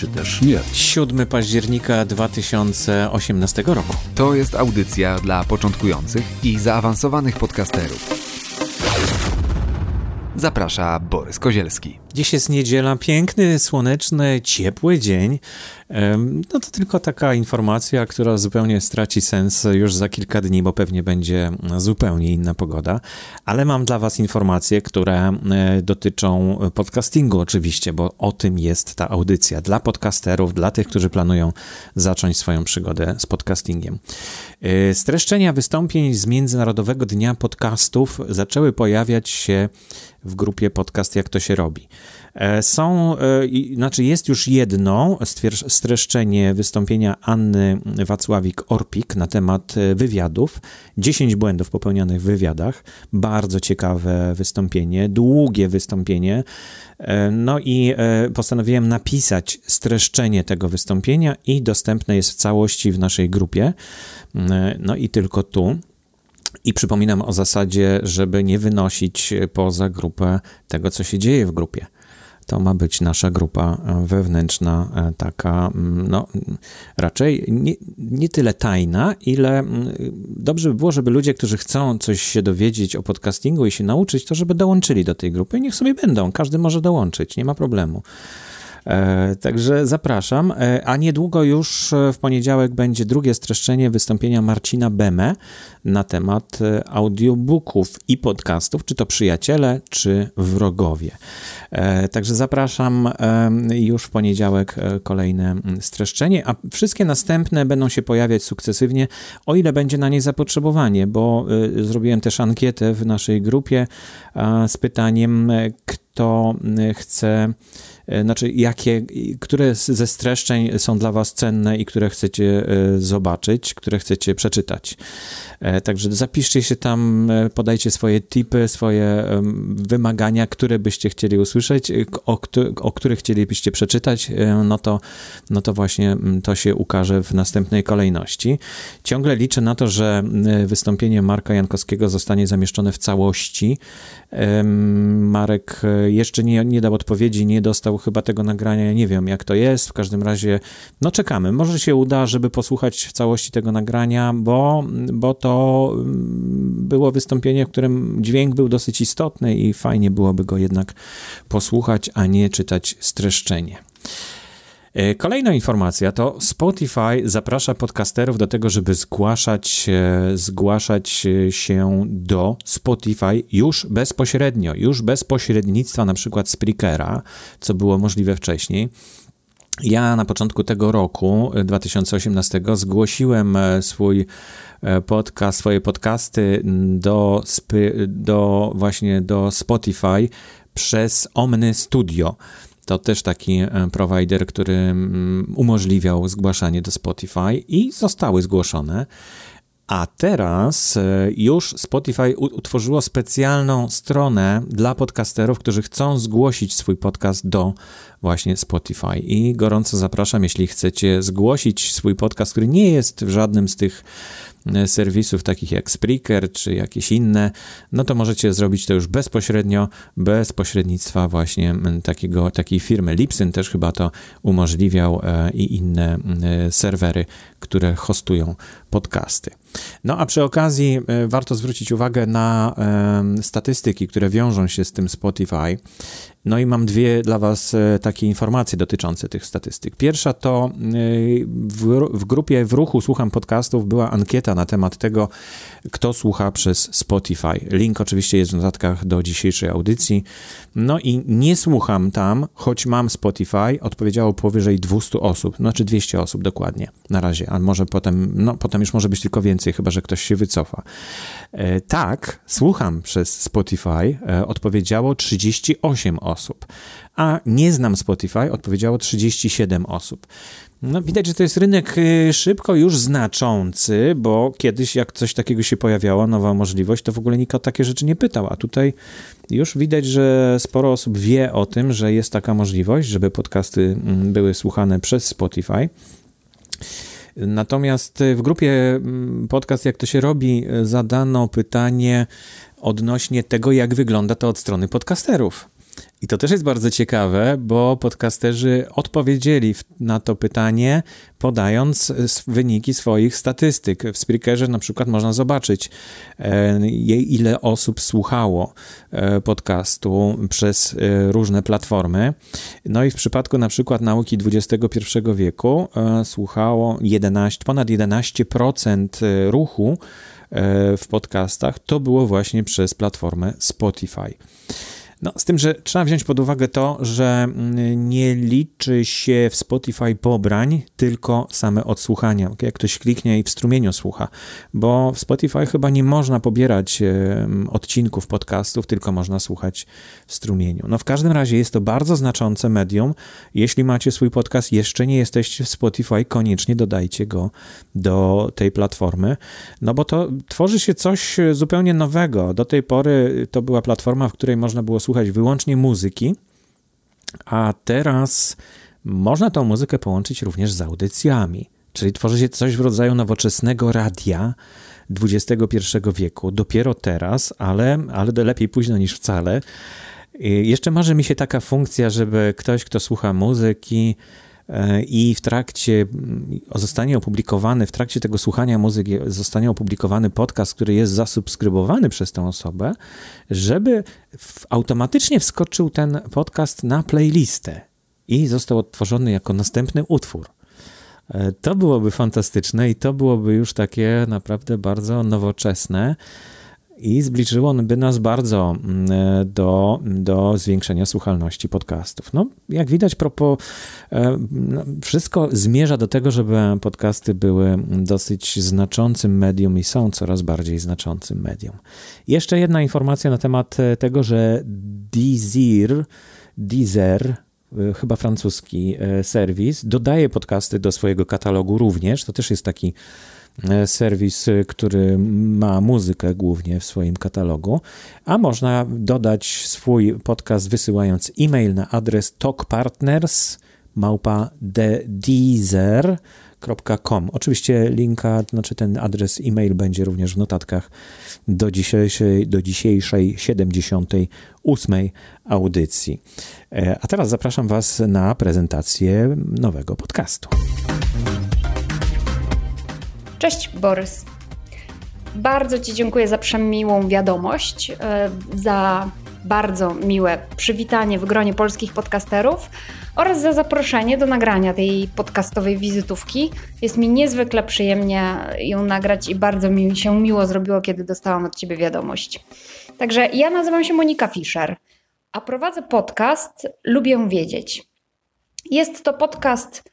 czy też nie. 7 października 2018 roku. To jest audycja dla początkujących i zaawansowanych podcasterów. Zaprasza Borys Kozielski. Dziś jest niedziela, piękny, słoneczny, ciepły dzień. No to tylko taka informacja, która zupełnie straci sens już za kilka dni, bo pewnie będzie zupełnie inna pogoda. Ale mam dla Was informacje, które e, dotyczą podcastingu, oczywiście, bo o tym jest ta audycja. Dla podcasterów, dla tych, którzy planują zacząć swoją przygodę z podcastingiem. E, streszczenia wystąpień z Międzynarodowego Dnia Podcastów zaczęły pojawiać się w grupie podcast Jak to się robi. E, są, e, znaczy jest już jedno streszczenie wystąpienia Anny Wacławik-Orpik na temat e, wywiadów. 10 błędów popełnionych w wywiadach. Bardzo ciekawe wystąpienie, długie wystąpienie. No i postanowiłem napisać streszczenie tego wystąpienia i dostępne jest w całości w naszej grupie. No i tylko tu. I przypominam o zasadzie, żeby nie wynosić poza grupę tego, co się dzieje w grupie. To ma być nasza grupa wewnętrzna, e, taka, mm, no, raczej nie, nie tyle tajna, ile mm, dobrze by było, żeby ludzie, którzy chcą coś się dowiedzieć o podcastingu i się nauczyć, to żeby dołączyli do tej grupy. Niech sobie będą, każdy może dołączyć, nie ma problemu. E, także zapraszam. E, a niedługo już e, w poniedziałek będzie drugie streszczenie wystąpienia Marcina Beme na temat audiobooków i podcastów, czy to przyjaciele, czy wrogowie. Także zapraszam już w poniedziałek kolejne streszczenie, a wszystkie następne będą się pojawiać sukcesywnie, o ile będzie na nie zapotrzebowanie, bo zrobiłem też ankietę w naszej grupie z pytaniem, kto chce E, znaczy jakie, które ze streszczeń są dla Was cenne i które chcecie e, zobaczyć, które chcecie przeczytać. E, także zapiszcie się tam, podajcie swoje tipy, swoje wymagania, które byście chcieli usłyszeć, o, o których chcielibyście przeczytać, no to, no to właśnie to się ukaże w następnej kolejności. Ciągle liczę na to, że wystąpienie Marka Jankowskiego zostanie zamieszczone w całości. Marek jeszcze nie, nie dał odpowiedzi, nie dostał chyba tego nagrania, ja nie wiem jak to jest, w każdym razie no czekamy, może się uda, żeby posłuchać w całości tego nagrania, bo, bo to mm, było wystąpienie, w którym dźwięk był dosyć istotny i fajnie byłoby go jednak posłuchać, a nie czytać streszczenie. E, kolejna informacja to Spotify zaprasza podcasterów do tego, żeby zgłaszać, zgłaszać się do Spotify już bezpośrednio, już bez pośrednictwa na przykład Spreakera, co było możliwe wcześniej. Ja na początku tego roku 2018 zgłosiłem e, swój e, podcast, swoje podcasty do, do właśnie do Spotify przez Omny Studio. To też taki e, provider, który mm, umożliwiał zgłaszanie do Spotify i zostały zgłoszone. A teraz e, już Spotify utworzyło specjalną stronę dla podcasterów, którzy chcą zgłosić swój podcast do właśnie Spotify. I gorąco zapraszam, jeśli chcecie zgłosić swój podcast, który nie jest w żadnym z tych serwisów takich jak Spreaker czy jakieś inne, no to możecie zrobić to już bezpośrednio, bez pośrednictwa właśnie takiego, takiej firmy. Lipsyn też chyba to umożliwiał e, i inne e, serwery, które hostują podcasty. No a przy okazji warto zwrócić uwagę na statystyki, które wiążą się z tym Spotify. No i mam dwie dla Was e, takie informacje dotyczące tych statystyk. Pierwsza to e, w, w, grupie w ruchu Słucham Podcastów była ankieta na temat tego, kto słucha przez Spotify. Link oczywiście jest w notatkach do dzisiejszej audycji. No i nie słucham tam, choć mam Spotify, odpowiedziało powyżej 200 osób, znaczy 200 osób dokładnie na razie, a może potem, no potem już może być tylko więcej, chyba że ktoś się wycofa. E, tak, słucham przez Spotify, odpowiedziało 38 osób a nie znam Spotify odpowiedziało 37 osób. No, widać, że to jest rynek y, szybko już znaczący, bo kiedyś jak coś takiego się pojawiało, nowa możliwość, to w ogóle nikt o takie rzeczy nie pytał, a tutaj już widać, że sporo osób wie o tym, że jest taka możliwość, żeby podcasty mm, były słuchane przez Spotify. Natomiast w grupie mm, podcast Jak to się robi zadano pytanie odnośnie tego, jak wygląda to od strony podcasterów. I to też jest bardzo ciekawe, bo podcasterzy odpowiedzieli na to pytanie, podając wyniki swoich statystyk. W Spreakerze na przykład można zobaczyć, e, ile osób słuchało e, podcastu przez e, różne platformy. No i w przypadku na przykład nauki XXI wieku słuchało 11, ponad 11% ruchu w podcastach to było właśnie przez platformę Spotify. No, z tym, że trzeba wziąć pod uwagę to, że mm, nie liczy się w Spotify pobrań, tylko same odsłuchania. Jak ktoś kliknie i w strumieniu słucha, bo w Spotify chyba nie można pobierać odcinków podcastów, tylko można słuchać w strumieniu. No, w każdym razie jest to bardzo znaczące medium. Jeśli macie swój podcast, jeszcze nie jesteście w Spotify, koniecznie dodajcie go do tej platformy, no bo to tworzy się coś zupełnie nowego. Do tej pory to była platforma, w której można było słuchać słuchać wyłącznie muzyki, a teraz można tą muzykę połączyć również z audycjami. Czyli tworzy się coś w rodzaju nowoczesnego radia XXI wieku. Dopiero teraz, ale, ale lepiej późno niż wcale. Jeszcze marzy mi się taka funkcja, żeby ktoś, kto słucha muzyki, i w trakcie mm, zostanie opublikowany, w trakcie tego słuchania muzyki zostanie opublikowany podcast, który jest zasubskrybowany przez tę osobę, żeby automatycznie wskoczył ten podcast na playlistę i został odtworzony jako następny utwór. E, to byłoby fantastyczne i to byłoby już takie naprawdę bardzo nowoczesne i zbliżyłoby nas bardzo mm, do, do zwiększenia słuchalności podcastów. No, jak widać, propos, e, no, wszystko zmierza do tego, żeby podcasty były dosyć znaczącym medium i są coraz bardziej znaczącym medium. Jeszcze jedna informacja na temat e, tego, że Deezer, Deezer e, chyba francuski serwis, dodaje podcasty do swojego katalogu również. To też jest taki E, serwis, e, który ma muzykę głównie w swoim katalogu, a można dodać swój podcast wysyłając e-mail na adres talkpartners małpa. Oczywiście linka, znaczy ten adres e-mail będzie również w notatkach do dzisiejszej, do dzisiejszej 78 audycji. E, a teraz zapraszam Was na prezentację nowego podcastu. Cześć Borys. Bardzo Ci dziękuję za przemiłą wiadomość, e, za bardzo miłe przywitanie w gronie polskich podcasterów oraz za zaproszenie do nagrania tej podcastowej wizytówki. Jest mi niezwykle przyjemnie ją nagrać i bardzo mi się miło zrobiło, kiedy dostałam od Ciebie wiadomość. Także ja nazywam się Monika Fischer, a prowadzę podcast Lubię Wiedzieć. Jest to podcast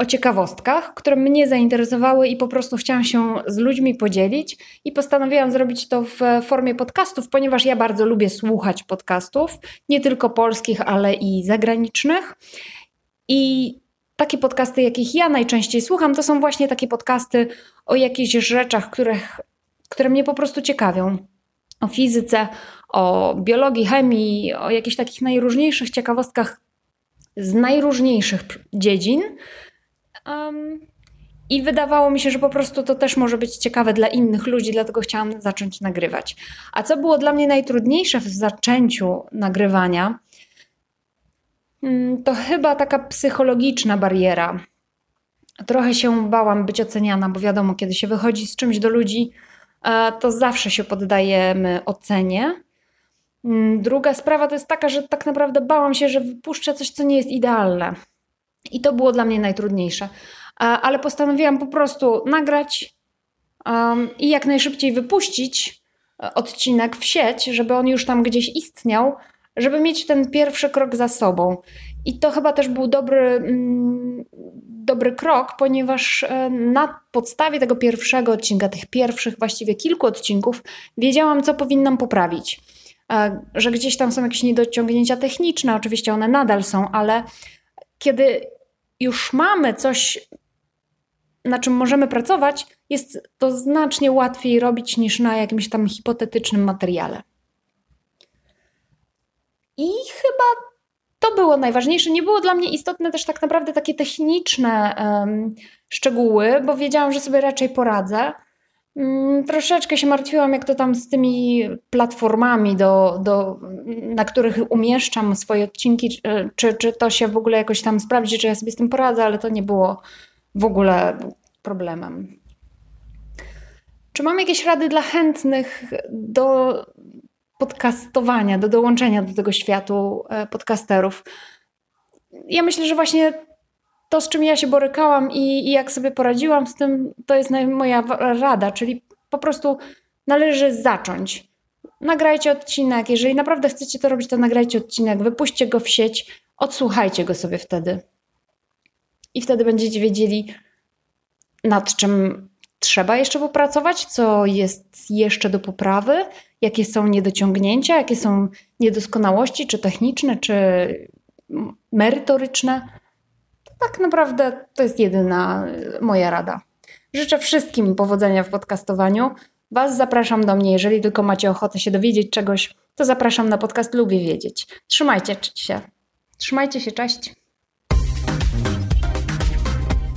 o ciekawostkach, które mnie zainteresowały i po prostu chciałam się z ludźmi podzielić i postanowiłam zrobić to w formie podcastów, ponieważ ja bardzo lubię słuchać podcastów, nie tylko polskich, ale i zagranicznych. I takie podcasty, jakich ja najczęściej słucham, to są właśnie takie podcasty o jakichś rzeczach, których, które mnie po prostu ciekawią. O fizyce, o biologii, chemii, o jakichś takich najróżniejszych ciekawostkach z najróżniejszych dziedzin, Um, I wydawało mi się, że po prostu to też może być ciekawe dla innych ludzi, dlatego chciałam zacząć nagrywać. A co było dla mnie najtrudniejsze w zaczęciu nagrywania, mm, to chyba taka psychologiczna bariera. Trochę się bałam być oceniana, bo wiadomo, kiedy się wychodzi z czymś do ludzi, e, to zawsze się poddajemy ocenie. Mm, druga sprawa to jest taka, że tak naprawdę bałam się, że wypuszczę coś, co nie jest idealne. I to było dla mnie najtrudniejsze. Ale postanowiłam po prostu nagrać um, i jak najszybciej wypuścić e, odcinek w sieć, żeby on już tam gdzieś istniał, żeby mieć ten pierwszy krok za sobą. I to chyba też był dobry, mm, dobry krok, ponieważ e, na podstawie tego pierwszego odcinka, tych pierwszych właściwie kilku odcinków, wiedziałam, co powinnam poprawić. e, że gdzieś tam są jakieś niedociągnięcia techniczne, oczywiście one nadal są, ale kiedy już mamy coś, na czym możemy pracować, jest to znacznie łatwiej robić niż na jakimś tam hipotetycznym materiale. I chyba to było najważniejsze. Nie było dla mnie istotne też tak naprawdę takie techniczne um, szczegóły, bo wiedziałam, że sobie raczej poradzę. Um, troszeczkę się martwiłam, jak to tam z tymi platformami, do, do, na których umieszczam swoje odcinki, czy, czy to się w ogóle jakoś tam sprawdzi, czy ja sobie z tym poradzę, ale to nie było w ogóle problemem. Czy mam jakieś rady dla chętnych do podcastowania, do dołączenia do tego światu e, podcasterów. Ja myślę, że właśnie to, z czym ja się borykałam i, i jak sobie poradziłam z tym, to jest moja rada, czyli po prostu należy zacząć. Nagrajcie odcinek. Jeżeli naprawdę chcecie to robić, to nagrajcie odcinek, wypuśćcie go w sieć, odsłuchajcie go sobie wtedy. I wtedy będziecie wiedzieli, nad czym trzeba jeszcze popracować, co jest jeszcze do poprawy, jakie są niedociągnięcia, jakie są niedoskonałości, czy techniczne, czy merytoryczne. Tak naprawdę to jest jedyna moja rada. Życzę wszystkim powodzenia w podcastowaniu. Was zapraszam do mnie, jeżeli tylko macie ochotę się dowiedzieć czegoś, to zapraszam na podcast Lubię Wiedzieć. Trzymajcie się. Trzymajcie się, cześć.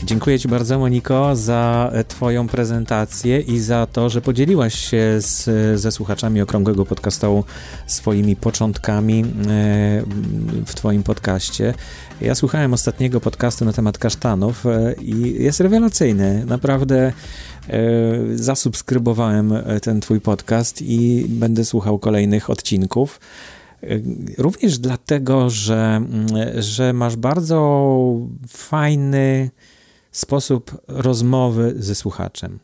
Dziękuję Ci bardzo, Moniko, za Twoją prezentację i za to, że podzieliłaś się z, ze słuchaczami Okrągłego Podcastu swoimi początkami e, w Twoim podcaście. Ja słuchałem ostatniego podcastu na temat kasztanów e, i jest rewelacyjny. Naprawdę e, zasubskrybowałem ten Twój podcast i będę słuchał kolejnych odcinków. Również dlatego, że, że masz bardzo fajny sposób rozmowy ze słuchaczem.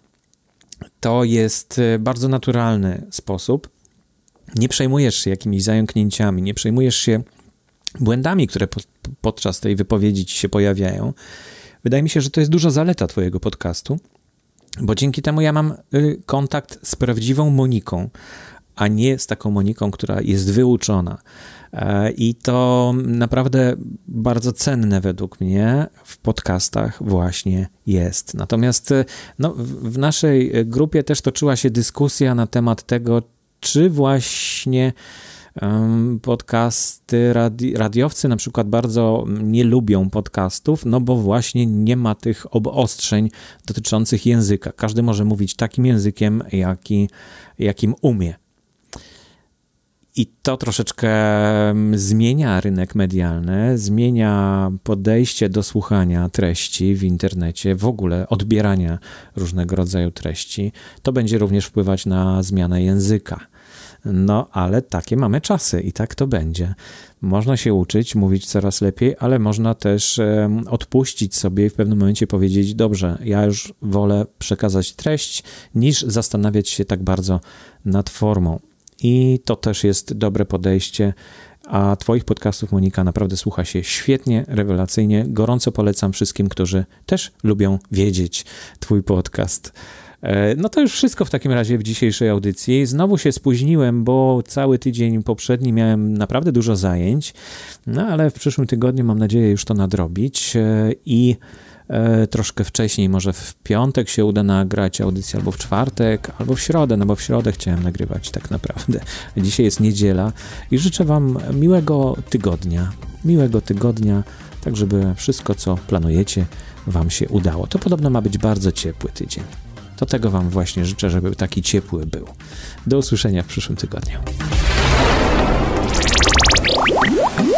To jest e, bardzo naturalny sposób. Nie przejmujesz się jakimiś zająknięciami, nie przejmujesz się błędami, które po, podczas tej wypowiedzi ci się pojawiają. Wydaje mi się, że to jest duża zaleta Twojego podcastu, bo dzięki temu ja mam y, kontakt z prawdziwą Moniką, a nie z taką Moniką, która jest wyuczona. E, I to naprawdę bardzo cenne według mnie w podcastach właśnie jest. Natomiast e, no, w naszej grupie też toczyła się dyskusja na temat tego, czy właśnie podcasty, radi radiowcy na przykład bardzo nie lubią podcastów, no bo właśnie nie ma tych obostrzeń dotyczących języka. Każdy może mówić takim językiem, jaki, jakim umie. I to troszeczkę mm, zmienia rynek medialny, zmienia podejście do słuchania treści w internecie, w ogóle odbierania różnego rodzaju treści. To będzie również wpływać na zmianę języka. No, ale takie mamy czasy i tak to będzie. Można się uczyć, mówić coraz lepiej, ale można też odpuścić sobie i w pewnym momencie powiedzieć: Dobrze, ja już wolę przekazać treść, niż zastanawiać się tak bardzo nad formą. I to też jest dobre podejście. A Twoich podcastów, Monika, naprawdę słucha się świetnie, rewelacyjnie. Gorąco polecam wszystkim, którzy też lubią wiedzieć Twój podcast. E, no to już wszystko w takim razie w dzisiejszej audycji. Znowu się spóźniłem, bo cały tydzień poprzedni miałem naprawdę dużo zajęć, no ale w przyszłym tygodniu mam nadzieję już to nadrobić e, i troszkę wcześniej, może w piątek się uda nagrać audycję, albo w czwartek, albo w środę, no bo w środę chciałem nagrywać tak naprawdę. Dzisiaj jest niedziela i życzę Wam miłego tygodnia, miłego tygodnia, tak żeby wszystko, co planujecie, Wam się udało. To podobno ma być bardzo ciepły tydzień. To tego Wam właśnie życzę, żeby taki ciepły był. Do usłyszenia w przyszłym tygodniu.